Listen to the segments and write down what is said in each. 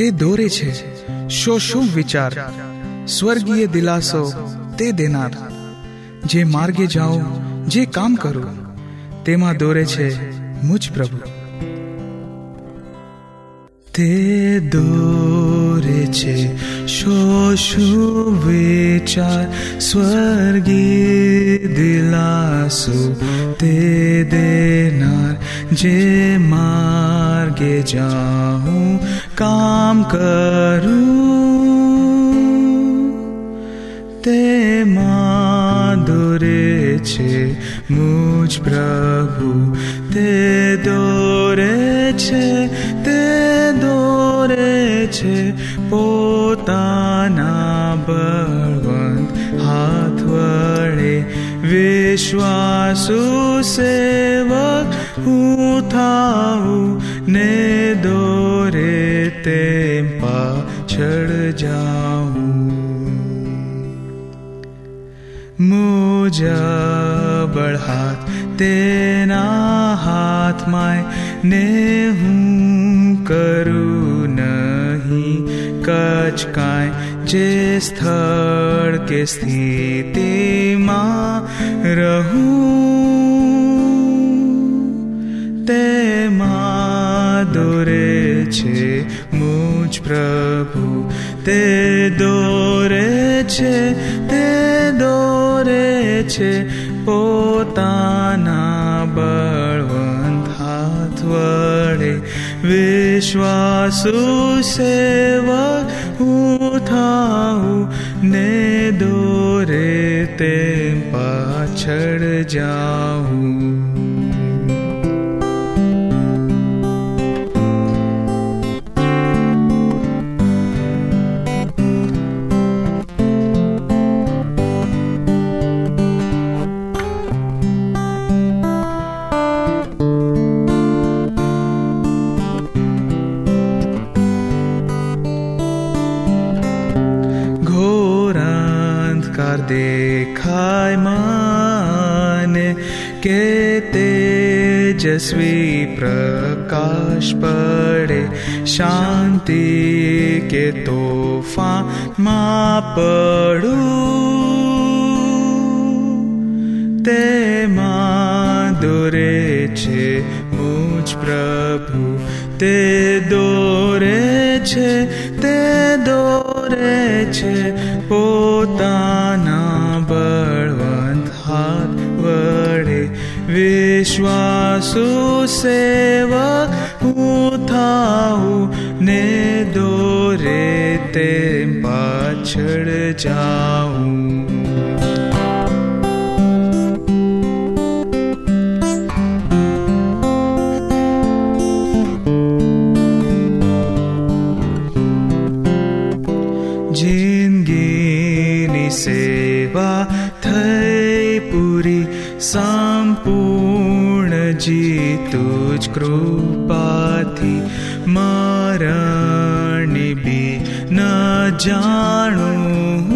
તે દોરે છે. શો શું વિચાર? સ્વર્ગીય દિલાસો તે દેનાર. જે માર્ગે જાઓ, જે કામ કરું, તેમાં દોરે છે મુજ પ્રભુ. તે દોરે છે. શો શું વિચાર? સ્વર્ગીય દિલાસો તે દેનાર. જે માર્ગે જાઉં કામ કરું. તેમાં દોરે છે મુજ પ્રભુ. તે દોરે છે, તે દોરે છે પોતાના બળવંત હાથ વડે. વિશ્વાસુ સેવક હું થાઉં, ને તે પાછળ જાઉં મુજબળ હાથ તેના હાથમાં ને હું કરું નહીં કચ કાંઈ જે સ્થળ કે સ્થિતિમાં રહું તેમાં દોરે છે મુજ પ્રભુ, તે દોરે છે, તે દોરે છે, પોતાના બળવંત હાથ વડે વિશ્વાસુ સેવક હું થાઉં, ને દોરે તે પાછળ જાઉં. तेजस्वी प्रकाश पड़े शांति के तोहफा माँ पडे। शान्ति पडु दोरे प्रभु। ते दोरे छे ते दोरे छे पोताना बलवन्त हा वडे विश्वा વિશ્વાસુ સેવક હું થાઉં ને દોરે તે પાછળ જાઉં જિંદગીની સેવા થઈ પૂરી સંપૂર્ણ જીતું જ કૃપાથી મરણની બી ન જાણું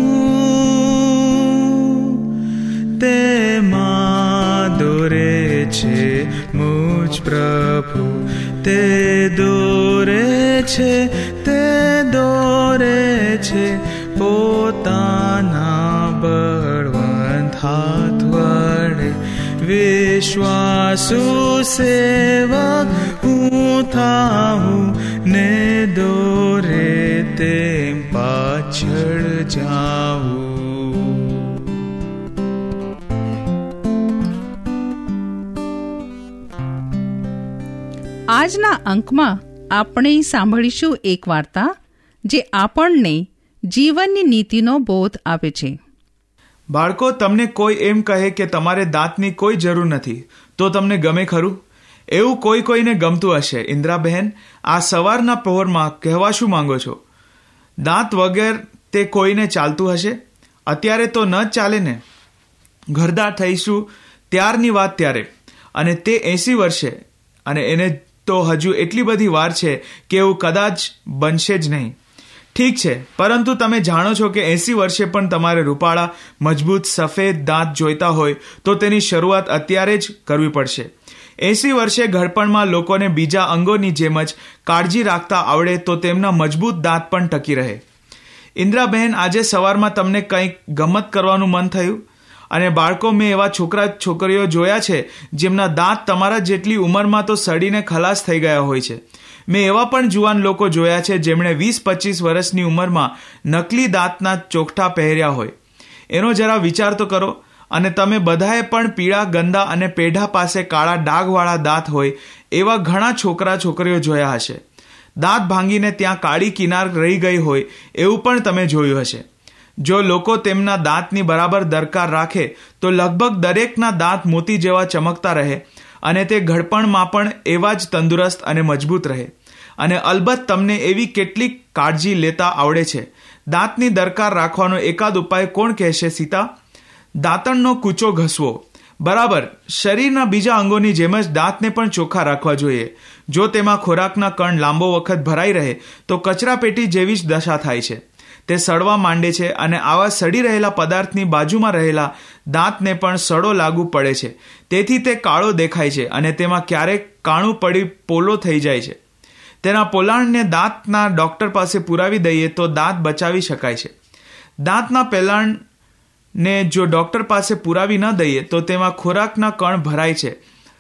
તેમાં દોરે છે મુજ પ્રભુ તે દોરે વિશ્વાસુ સેવા હું થાહું ને દોરે તે પાછળ જાઉં આજના અંકમાં આપણે સાંભળીશું એક વાર્તા, જે આપણને જીવનની નીતિનો બોધ આપે છે. બાળકો, તમને કોઈ એમ કહે કે તમારે દાંતની કોઈ જરૂર નથી, તો તમને ગમે ખરું? એવું કોઈ કોઈને ગમતું હશે. ઇન્દ્રાબહેન આ સવારના પહોરમાં કહેવા શું માંગો છો? દાંત વગર તે કોઈને ચાલતું હશે? અત્યારે તો ન ચાલે ને. ઘરદાર થઈશું ત્યારની વાત ત્યારે. અને તે એસી વર્ષે, અને એને તો હજુ એટલી બધી વાર છે કે એવું કદાચ બનશે જ નહીં. ઠીક છે, પરંતુ તમે જાણો છો કે એસી વર્ષે પણ તમારે રૂપાળા મજબૂત સફેદ દાંત જોઈતા હોય તો તેની શરૂઆત અત્યારે જ કરવી પડશે. એસી વર્ષે ઘડપણમાં લોકોને બીજા અંગોની જેમ જ કાળજી રાખતા આવડે તો તેમના મજબૂત દાંત પણ ટકી રહે. ઇન્દ્રાબહેન, આજે સવારમાં તમને કંઈક ગમત કરવાનું મન થયું? અને બાળકો, મેં એવા છોકરા, છોકરીઓ જોયા છે, જેમના દાંત તમારા જેટલી ઉંમરમાં તો સડીને ખલાસ થઈ ગયા હોય છે. મેં એવા પણ જુવાન લોકો જોયા છે જેમણે વીસ પચીસ વર્ષની ઉંમરમાં નકલી દાંતના ચોકઠા પહેર્યા હોય. એનો જરા વિચાર તો કરો. અને તમે બધાએ પણ પીળા, ગંદા અને પેઢા પાસે કાળા ડાઘવાળા દાંત હોય એવા ઘણા છોકરા, છોકરીઓ જોયા હશે. દાંત ભાંગીને ત્યાં કાળી કિનાર રહી ગઈ હોય એવું પણ તમે જોયું હશે. જો લોકો તેમના દાંતની બરાબર દરકાર રાખે, તો લગભગ દરેકના દાંત મોતી જેવા ચમકતા રહે અને તે ઘડપણમાં પણ એવા જ તંદુરસ્ત અને મજબૂત રહે. અને અલબત્ત તમને એવી કેટલીક કાળજી લેતા આવડે છે. દાંતની દરકાર રાખવાનો એકાદ ઉપાય કોણ કહેશે, સીતા? દાંતણનો કૂચો ઘસવો. બરાબર, શરીરના બીજા અંગોની જેમ જ દાંતને પણ ચોખ્ખા રાખવા જોઈએ. જો તેમાં ખોરાકના કણ લાંબો વખત ભરાઈ રહે, તો કચરાપેટી જેવી જ દશા થાય છે. તે સડવા માંડે છે અને આવા સડી રહેલા પદાર્થની બાજુમાં રહેલા દાંતને પણ સડો લાગુ પડે છે. તેથી તે કાળો દેખાય છે અને તેમાં ક્યારેક કાણું પડી પોલો થઈ જાય છે. તેના પોલાણને દાંતના ડોક્ટર પાસે પુરાવી દઈએ તો દાંત બચાવી શકાય છે. દાંતના પેલાણને જો ડૉક્ટર પાસે પુરાવી ન દઈએ તો તેમાં ખોરાકના કણ ભરાય છે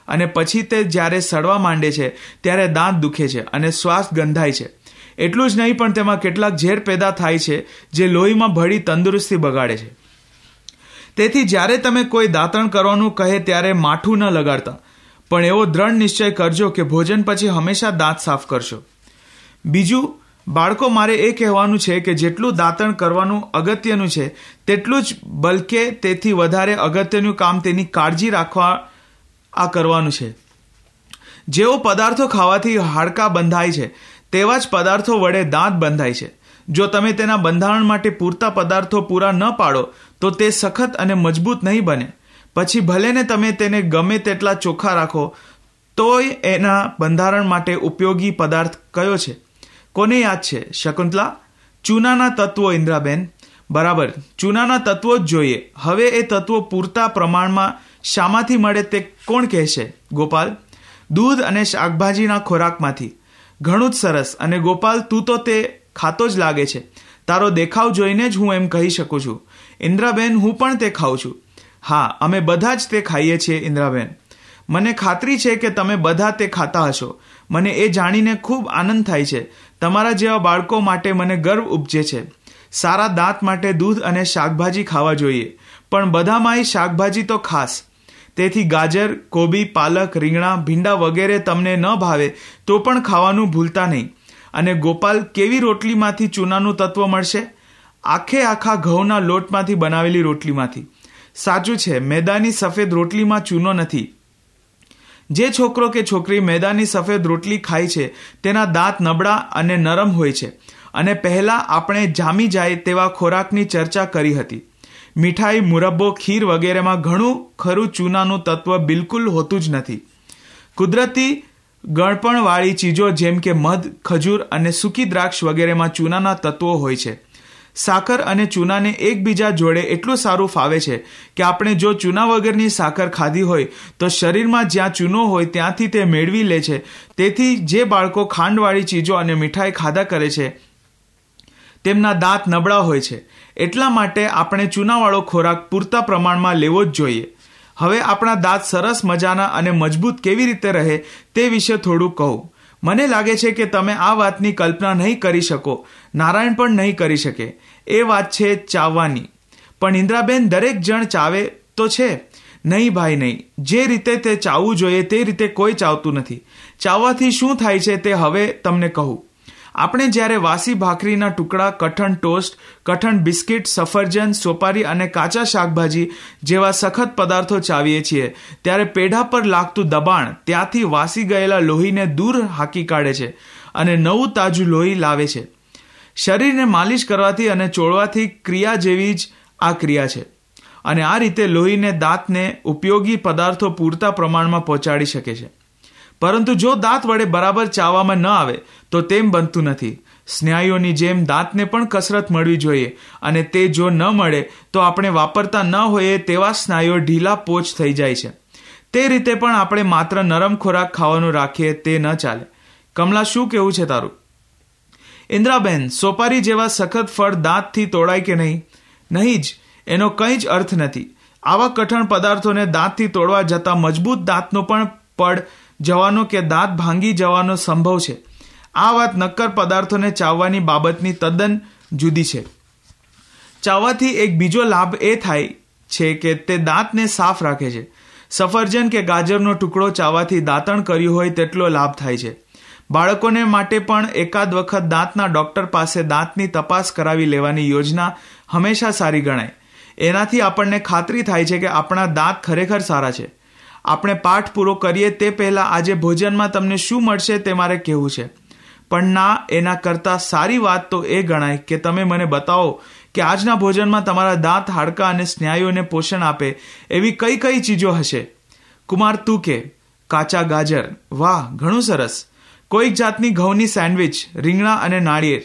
અને પછી તે જ્યારે સડવા માંડે છે, ત્યારે દાંત દુખે છે અને શ્વાસ ગંધાય છે. એટલું જ નહીં, પણ તેમાં કેટલાક ઝેર પેદા થાય છે, જે લોહીમાં ભળી તંદુરસ્તી બગાડે છે. તેથી જ્યારે તમે કોઈ દાંતણ કરવાનું કહે ત્યારે માઠું ન લગાડતા, પણ એવો દ્રઢ નિશ્ચય કરજો કે ભોજન પછી હંમેશા દાંત સાફ કરશો. બીજું, બાળકો, મારે એ કહેવાનું છે કે જેટલું દાંતણ કરવાનું અગત્યનું છે, તેટલું જ બલકે તેથી વધારે અગત્યનું કામ તેની કાળજી રાખવા, આ કરવાનું છે. જેઓ પદાર્થો ખાવાથી હાડકા બંધાય છે તેવા જ પદાર્થો વડે દાંત બંધાય છે. જો તમે તેના બંધારણ માટે પૂરતા પદાર્થો પૂરા ન પાડો, તો તે સખત અને મજબૂત નહીં બને. પછી ભલે ને તમે તેને ગમે તેટલા ચોખ્ખા રાખો, તોય એના બંધારણ માટે ઉપયોગી પદાર્થ કયો છે? કોને યાદ છે? શકુંતલા? ચૂનાના તત્વો, ઇન્દ્રાબેન. બરાબર. ચૂનાના તત્વો જ જોઈએ. હવે એ તત્વો પૂરતા પ્રમાણમાં શામાંથી મળે તે કોણ કહેશે? ગોપાલ. દૂધ અને શાકભાજીના ખોરાકમાંથી. ઘણું જ સરસ. અને ગોપાલ, તું તો તે ખાતો જ લાગે છે. તારો દેખાવ જોઈને જ હું એમ કહી શકું છું. ઇન્દ્રાબેન, હું પણ તે ખાઉં છું. હા, અમે બધા જ તે ખાઈએ છીએ, ઇન્દ્રાબેન. મને ખાતરી છે કે તમે બધા તે ખાતા હશો. મને એ જાણીને ખૂબ આનંદ થાય છે. તમારા જેવા બાળકો માટે મને ગર્વ ઉપજે છે. સારા દાંત માટે દૂધ અને શાકભાજી ખાવા જોઈએ. પણ બધામાંય શાકભાજી તો ખાસ. તેથી ગાજર, કોબી, પાલક, રીંગણા, ભીંડા વગેરે તમને ન ભાવે તો પણ ખાવાનું ભૂલતા નહીં. અને ગોપાલ, કેવી રોટલીમાંથી ચૂનાનું તત્વ મળશે? આખે આખા ઘઉંના લોટમાંથી બનાવેલી રોટલીમાંથી. સાચું છે, મેદાની સફેદ રોટલીમાં ચૂનો નથી. જે છોકરો કે છોકરી મેદાની સફેદ રોટલી ખાય છે, તેના દાંત નબળા અને નરમ હોય છે. અને પહેલાં આપણે જામી જાય તેવા ખોરાકની ચર્ચા કરી હતી. મીઠાઈ, મુરબ્બો, ખીર વગેરેમાં ઘણું ખરું ચૂનાનું તત્વ બિલકુલ હોતું જ નથી. કુદરતી ગળપણવાળી ચીજો જેમ કે મધ, ખજૂર અને સૂકી દ્રાક્ષ વગેરેમાં ચૂનાના તત્વો હોય છે. સાકર અને ચૂનાને એકબીજા જોડે એટલું સારું ફાવે છે કે આપણે જો ચૂના વગરની સાકર ખાધી હોય તો શરીરમાં જ્યાં ચૂનો હોય ત્યાંથી તે મેળવી લે છે. તેથી જે બાળકો ખાંડવાળી ચીજો અને મીઠાઈ ખાધા કરે છે, તેમના દાંત નબળા હોય છે. એટલા માટે આપણે ચૂનાવાળો ખોરાક પૂરતા પ્રમાણમાં લેવો જ જોઈએ. હવે આપણા દાંત સરસ મજાના અને મજબૂત કેવી રીતે રહે તે વિશે થોડું કહું. મને લાગે છે કે તમે આ વાતની કલ્પના નહીં કરી શકો. નારાયણ પણ નહીં કરી શકે. એ વાત છે ચાવવાની. પણ ઇન્દ્રાબેન દરેક જણ ચાવે તો છે. નહીં ભાઈ, નહીં. જે રીતે તે ચાવવું જોઈએ તે રીતે કોઈ ચાવતું નથી. ચાવવાથી શું થાય છે તે હવે તમને કહું. આપણે જ્યારે વાસી ભાખરીના ટુકડા, કઠણ ટોસ્ટ, કઠણ બિસ્કિટ, સફરજન, સોપારી અને કાચા શાકભાજી જેવા સખત પદાર્થો ચાવીએ છીએ, ત્યારે પેઢા પર લાગતું દબાણ ત્યાંથી વાસી ગયેલા લોહીને દૂર હાકી કાઢે છે અને નવું તાજું લોહી લાવે છે. શરીરને માલિશ કરવાથી અને ચોળવાથી ક્રિયા જેવી જ આ ક્રિયા છે અને આ રીતે લોહીને દાંતને ઉપયોગી પદાર્થો પૂરતા પ્રમાણમાં પહોંચાડી શકે છે. પરંતુ જો દાંત વડે બરાબર ચાવવામાં ન આવે તો તેમ બનતું નથી. સ્નાયુઓની જેમ દાંતને પણ કસરત મળવી જોઈએ અને તે જો ન મળે તો આપણે વાપરતા ન હોઈએ તેવા સ્નાયુઓ ઢીલા પોચ થઈ જાય છે. તે રીતે પણ આપણે માત્ર નરમ ખોરાક ખાવાનું રાખીએ તે ન ચાલે. કમલા, શું કેવું છે તારું? ઇન્દ્રાબેન, સોપારી જેવા સખત ફળ દાંતથી તોડાય કે નહીં? નહીં જ, એનો કંઈ જ અર્થ નથી. આવા કઠણ પદાર્થોને દાંતથી તોડવા જતા મજબૂત દાંતનો પણ પડ જવાનો કે દાંત ભાંગી જવાનો સંભવ છે. આ વાત નક્કર પદાર્થોને ચાવવાની બાબતની તદ્દન જુદી છે. ચાવવાથી એક બીજો લાભ એ થાય છે કે તે દાંતને સાફ રાખે છે. સફરજન કે ગાજરનો ટુકડો ચાવવાથી દાંતણ કર્યું હોય તેટલો લાભ થાય છે. બાળકોને માટે પણ એકાદ વખત દાંતના ડોક્ટર પાસે દાંતની તપાસ કરાવી લેવાની યોજના હંમેશા સારી ગણાય. એનાથી આપણને ખાતરી થાય છે કે આપણા દાંત ખરેખર સારા છે. આપણે પાઠ પૂરો કરીએ તે પહેલાં આજે ભોજનમાં તમને શું મળશે તે મારે કહેવું છે. પણ ના, એના કરતાં સારી વાત તો એ ગણાય કે તમે મને બતાવો કે આજના ભોજનમાં તમારા દાંત હાડકા અને સ્નાયુઓને પોષણ આપે એવી કઈ કઈ ચીજો હશે? કુમાર, તું કે? કાચા ગાજર. વાહ, ઘણું સરસ. કોઈક જાતની ઘઉંની સેન્ડવિચ, રીંગણા અને નાળિયેર.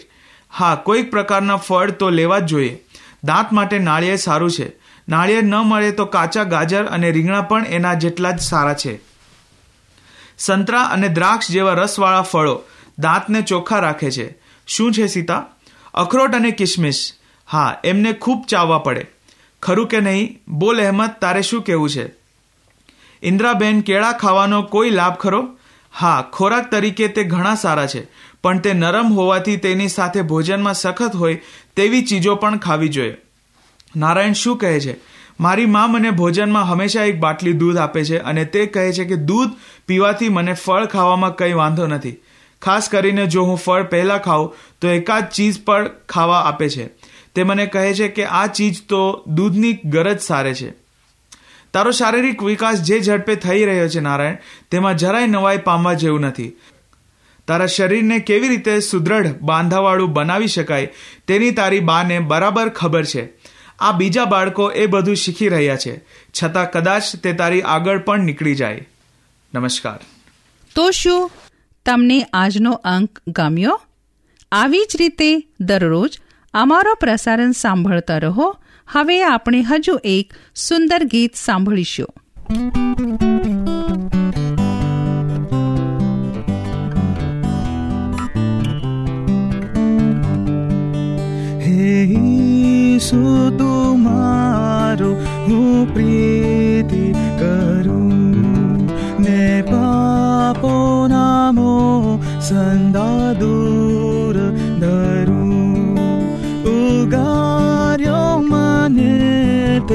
હા, કોઈક પ્રકારના ફળ તો લેવા જ જોઈએ. દાંત માટે નાળિયેર સારું છે. નાળિયેર ન મળે તો કાચા ગાજર અને રીંગણા પણ એના જેટલા જ સારા છે. સંતરા અને દ્રાક્ષ જેવા રસવાળા ફળો. દાંતને ચોખ્ખા રાખે છે. શું છે સીતા? અખરોટ અને કિશમિશ હા, એમને ખૂબ ચાવવા પડે. ખરું કે નહીં? બોલ અહેમદ, તારે શું કહેવું છે? ઇન્દ્રાબેન, કેળા ખાવાનો કોઈ લાભ ખરો? હા, ખોરાક તરીકે તે ઘણા સારા છે, પણ તે નરમ હોવાથી તેની સાથે ભોજનમાં સખત હોય તેવી ચીજો પણ ખાવી જોઈએ. નારાયણ શું કહે છે? મારી મા મને ભોજનમાં હંમેશા એક બાટલી દૂધ આપે છે અને તે કહે છે કે દૂધ પીવાથી મને ફળ ખાવામાં કંઈ વાંધો નથી. ખાસ કરીને જો હું ફળ પહેલાં ખાઉં, તો એકાદ ચીજ પણ ખાવા આપે છે. તે મને કહે છે કે આ ચીજ તો દૂધની ગરજ સારે છે. તારો શારીરિક વિકાસ જે ઝડપે થઈ રહ્યો છે નારાયણ, તેમાં જરાય નવાઈ પામવા જેવું નથી. તારા શરીરને કેવી રીતે સુદૃઢ બાંધાવાળું બનાવી શકાય, તેની તારી બાને બરાબર ખબર છે. આ બીજા બાળકો એ બધું શીખી રહ્યા છે. છતાં કદાચ તે તારી આગળ પણ નીકળી જાય. નમસ્કાર. તો શું? તમને આજનો અંક ગમ્યો? આવી જ રીતે દરરોજ અમારો પ્રસારણ સાંભળતા રહો. હવે આપણે હજુ એક સુંદર ગીત સાંભળીશું. ઈસુ મારું, હું પ્રીતિ चन्दूर धर। उगार मन्यत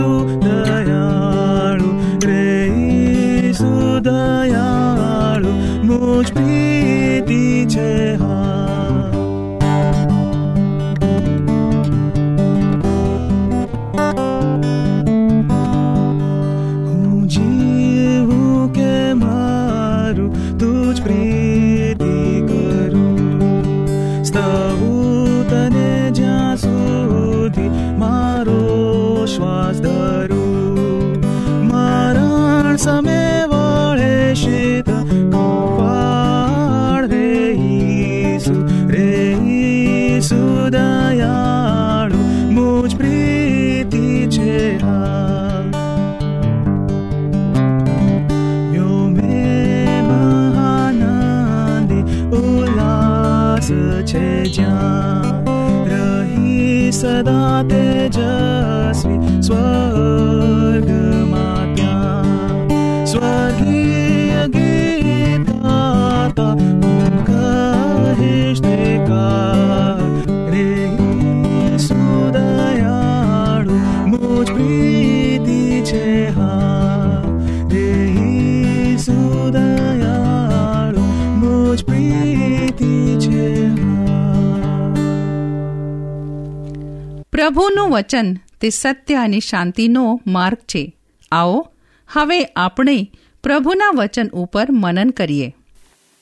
ઈસુ દયાળુ રે ઈસુ દયાળુ મુજ pensamiento. પ્રભુનું વચન તે સત્ય અને શાંતિનો માર્ગ છે. આવો, હવે આપણે પ્રભુના વચન ઉપર મનન કરીએ.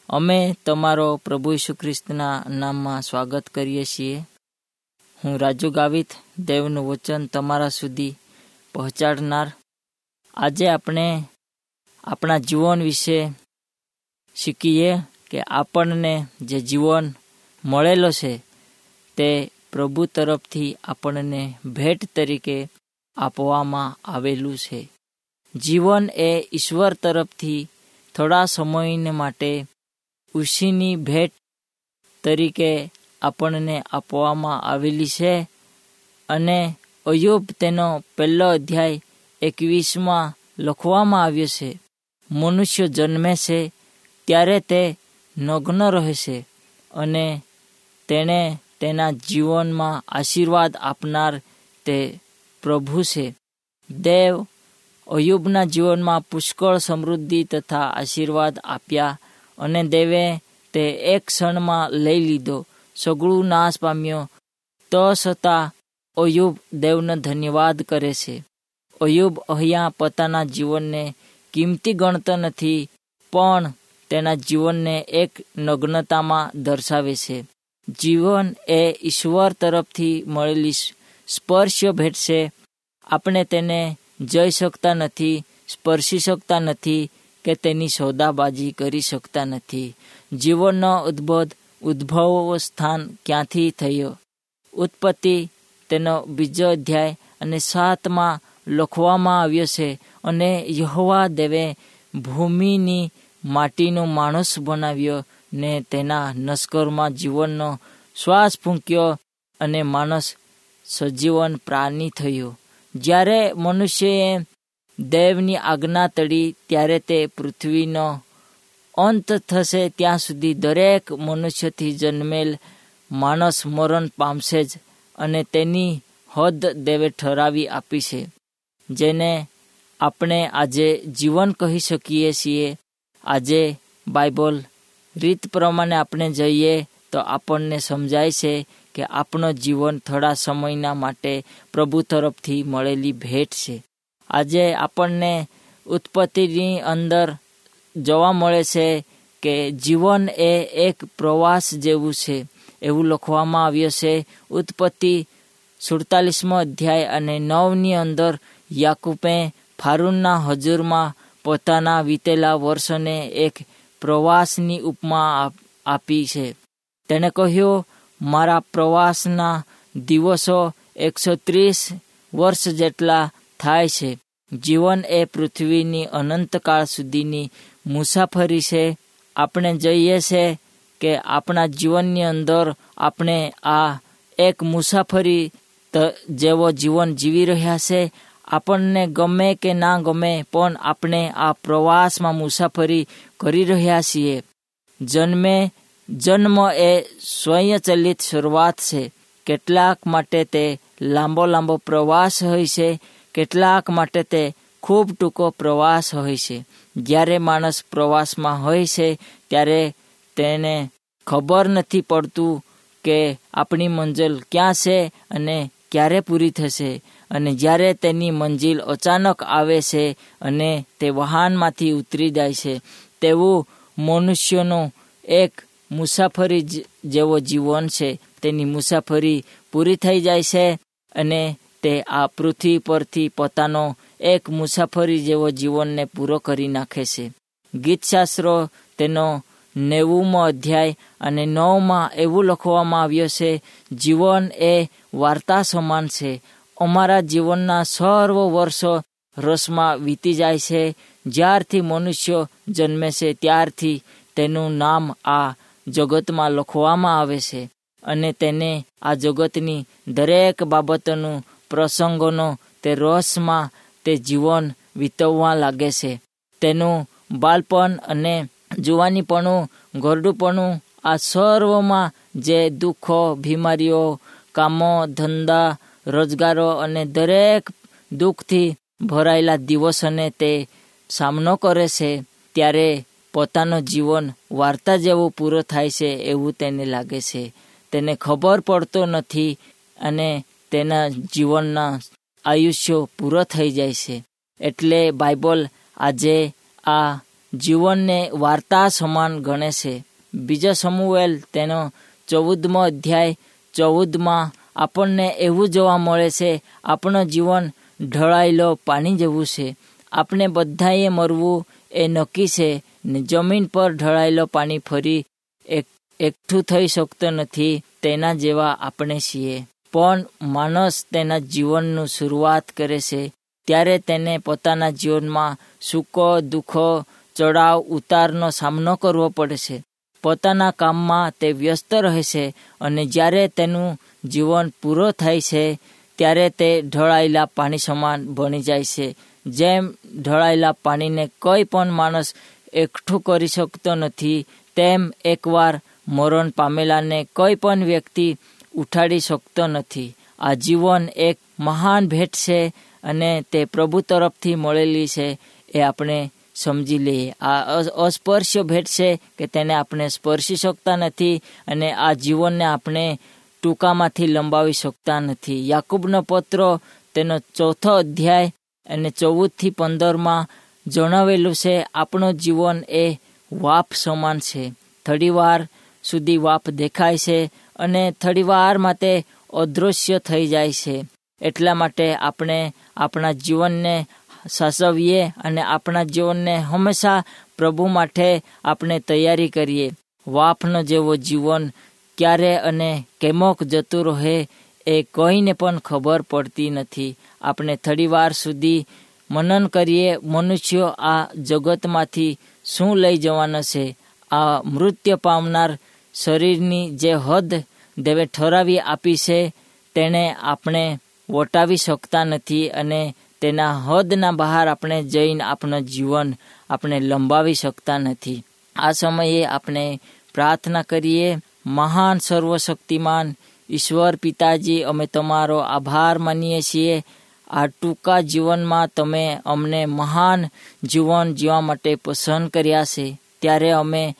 અમે તમારો પ્રભુ ઈસુ ખ્રિસ્તના નામમાં સ્વાગત કરીએ છીએ. હું રાજુ ગાવિત, દેવનું વચન તમારા સુધી પહોંચાડનાર. આજે આપણે આપણા જીવન વિશે શીખીએ કે આપણને જે જીવન મળેલો છે તે પ્રભુ તરફથી આપણને ભેટ તરીકે આપવામાં આવેલું છે. જીવન એ ઈશ્વર તરફથી થોડા સમયને માટે ઉશીની ભેટ તરીકે આપણને આપવામાં આવેલી છે અને અયુબ તેનો પહેલો અધ્યાય એકવીસમાં લખવામાં આવ્યો છે, મનુષ્ય જન્મે છે ત્યારે તે નગ્ન રહે છે અને તેણે તેના જીવનમાં આશીર્વાદ આપનાર તે પ્રભુ છે. દેવ અયુબના જીવનમાં પુષ્કળ સમૃદ્ધિ તથા આશીર્વાદ આપ્યા અને દેવે તે એક ક્ષણમાં લઈ લીધો. સગળું નાશ પામ્યો. તો છતાં અયુબ દેવને ધન્યવાદ કરે છે. અયુબ અહીંયા પોતાના જીવનને કિંમતી ગણતો નથી, પણ તેના જીવનને એક નગ્નતામાં દર્શાવે છે. જીવન એ ઈશ્વર તરફથી મળેલી સ્પર્શ્ય ભેટ છે આપણે તેને જઈ શકતા નથી, સ્પર્શી શકતા નથી કે તેની સોદાબાજી કરી શકતા નથી. જીવનનો ઉદ્ભવ ઉદ્ભવ સ્થાન ક્યાંથી થયો? ઉત્પત્તિ તેનો બીજો અધ્યાય અને સાતમાં લખવામાં આવ્યો છે અને યહોવા દેવે ભૂમિની માટીનો માણસ બનાવ્યો ને તેના નસ્કરમાં જીવનનો શ્વાસ ફૂંક્યો અને માણસ સજીવન પ્રાણી થયો. જ્યારે મનુષ્યએ દેવની આજ્ઞા તળી ત્યારે તે પૃથ્વીનો અંત થશે ત્યાં સુધી દરેક મનુષ્યથી જન્મેલ માણસ મરણ પામશે જ અને તેની હદ દેવે ઠરાવી આપી છે. જેને આપણે આજે જીવન કહી શકીએ છીએ. આજે બાઇબલ રીત પ્રમાણે આપણે જઈએ તો આપણને સમજાય છે કે આપણો જીવન થોડા સમયના માટે પ્રભુ તરફથી મળેલી ભેટ છે. આજે આપણને ઉત્પત્તિની અંદર જોવા મળે છે કે જીવન એ એક પ્રવાસ જેવું છે. એવું લખવામાં આવ્યું છે. ઉત્પત્તિ સુડતાલીસમો અધ્યાય અને નવની અંદર યાકુબે ફારૂનના હજુરમાં પોતાના વીતેલા વર્ષોને એક પ્રવાસની ઉપમા આપી છે. તેણે કહ્યું, મારા પ્રવાસના દિવસો એકસો ત્રીસ વર્ષ જેટલા થાય છે. જીવન એ પૃથ્વીની અનંતકાળ સુધીની મુસાફરી છે. આપણે જઈએ છે કે આપણા જીવનની અંદર આપણે આ એક મુસાફરી જેવો જીવન જીવી રહ્યા છે આપણને ગમે કે ના ગમે, પણ આપણે આ પ્રવાસમાં મુસાફરી કરી રહ્યા છીએ. જન્મે, જન્મ એ સ્વયંચલિત શરૂઆત છે. કેટલાક માટે તે લાંબો લાંબો પ્રવાસ હોય છે, કેટલાક માટે તે ખૂબ ટૂંકો પ્રવાસ હોય છે. જ્યારે માણસ પ્રવાસમાં હોય છે, ત્યારે તેને ખબર નથી પડતું કે આપણી મંજિલ ક્યાં છે અને ક્યારે પૂરી થશે અને જ્યારે તેની મંજિલ અચાનક આવે છે અને તે વાહનમાંથી ઉતરી જાય છે, તેવું મનુષ્યનો એક મુસાફરી જેવો જીવન છે. તેની મુસાફરી પૂરી થઈ જાય છે અને તે આ પૃથ્વી પરથી પોતાનો એક મુસાફરી જેવો જીવનને પૂરો કરી નાખે છે. ગીતશાસ્ત્રો તેનો નેવુંમો અધ્યાય અને નવમાં એવું લખવામાં આવ્યું છે, જીવન એ વાર્તા સમાન છે. અમારા જીવનના સર્વ વર્ષો રસમાં વીતી જાય છે. જ્યારથી મનુષ્ય જન્મે છે, ત્યારથી તેનું નામ આ જગતમાં લખવામાં આવે છે અને તેને આ જગતની દરેક બાબતોનું, પ્રસંગોનો, તે રસમાં તે જીવન વીતવવા લાગે છે. તેનું બાળપણ અને જુવાનીપણું, ગરડુપણું, આ સર્વમાં જે દુઃખો, બીમારીઓ, કામો, ધંધા, રોજગારો અને દરેક દુઃખથી ભરાયેલા દિવસોને તે સામનો કરે છે, ત્યારે પોતાનો જીવન વાર્તા જેવું પૂરો થાય છે એવું તેને લાગે છે. તેને ખબર પડતો નથી અને તેના જીવનના આયુષ્યો પૂરો થઈ જાય છે. એટલે બાઇબલ આજે આ જીવનને વાર્તા સમાન ગણે છે. બીજા સમુએલ તેનો ચૌદમો અધ્યાય, ચૌદમાં આપણને એવું જોવા મળે છે, આપણું જીવન ઢળાયેલો પાણી જેવું છે. આપણે બધાએ મરવું એ નક્કી છે. ને જમીન પર ઢળાયેલો પાણી ફરી એક, એકઠું થઈ શકતો નથી તેના જેવા આપણે છીએ. પણ માણસ તેના જીવનનું શરૂઆત કરે છે. ત્યારે તેને પોતાના જીવનમાં સુખો, દુઃખો ચડાવ ઉતારનો સામનો કરવો પડે છે પોતાના કામમાં તે વ્યસ્ત રહે છે અને જ્યારે તેનું જીવન પૂરો થાય છે, ત્યારે તે ઢળાયેલા પાણી સમાન બની જાય છે. જેમ ઢળાયેલા પાણીને કોઈ પણ માણસ એકઠું કરી શકતો નથી, તેમ એકવાર મરણ પામેલાને કોઈ પણ વ્યક્તિ ઉઠાડી શકતો નથી. આ જીવન એક મહાન ભેટ છે અને તે પ્રભુ તરફથી મળેલી છે. એ આપણે સમજી લઈએ. આ અસ્પર્શ્ય ભેટ છે કે તેને આપણે સ્પર્શી શકતા નથી અને આ જીવનને આપણે ટૂંકામાંથી લંબાવી શકતા નથી. યાકૂબનો પત્રો તેનો ચોથો અધ્યાય અને ચૌદથી પંદરમાં જણાવેલું છે, આપણું જીવન એ વાપ સમાન છે. થોડીવાર સુધી વાપ દેખાય છે અને થોડીવાર માટે અદૃશ્ય થઈ જાય છે. એટલા માટે આપણે આપણા જીવનને સાચવીએ અને આપણા જીવનને હંમેશા પ્રભુ માટે આપણે તૈયારી કરીએ. વાપનો જેવો જીવન ક્યારે અને કેમોક જતું રહે એ કોઈને પણ ખબર પડતી નથી. આપણે થોડીવાર સુધી મનન કરીએ, મનુષ્યો આ જગતમાંથી શું લઈ જવાનો છે? આ મૃત્યુ પામનાર શરીરની જે હદ દેવે ઠરાવી આપી છે, તેણે આપણે વટાવી શકતા નથી અને તેના હદના બહાર આપણે જઈને આપણું જીવન આપણે લંબાવી શકતા નથી. આ સમયે આપણે પ્રાર્થના કરીએ, મહાન સર્વશક્તિમાન, ઈશ્વર પિતાજી, અમે તમારો આભાર માનીએ છીએ. આ ટૂંકા જીવનમાં તમે અમને મહાન જીવન જીવવા માટે પસંદ કર્યા છે. ત્યારે અમે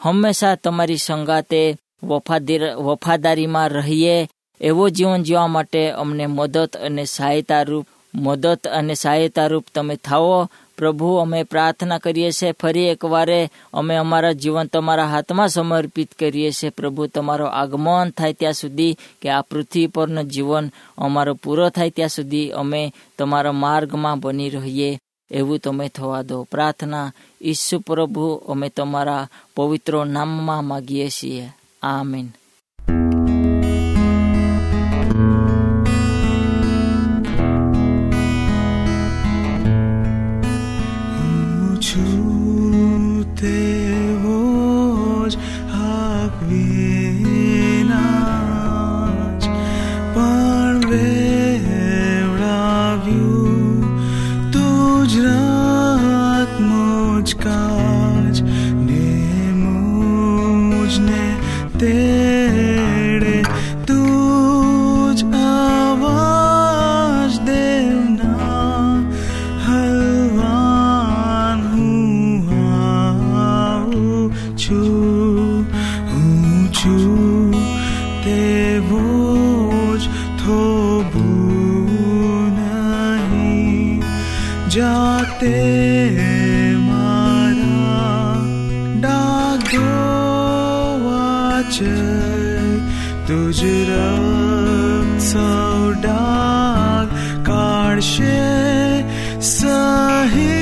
હંમેશા તમારી સંગાતે વફાદાર, વફાદારીમાં રહીએ. એવો જીવન જીવવા માટે અમને મદદ અને સહાયતા રૂપ મદદ અને સહાયતા રૂપ તમે થાઓ. પ્રભુ, અમે પ્રાર્થના કરીએ છીએ, ફરી એકવારે અમે અમારા જીવન તમારા હાથમાં સમર્પિત કરીએ છીએ. પ્રભુ, તમારો આગમન થાય ત્યાં સુધી કે આ પૃથ્વી પરનું જીવન અમારો પૂરો થાય ત્યાં સુધી અમે તમારા માર્ગમાં બની રહીએ. એવું તમે થવા દો. પ્રાર્થના, ઈસુ પ્રભુ, અમે તમારા પવિત્ર નામમાં માગીએ છીએ. આમીન. હાક here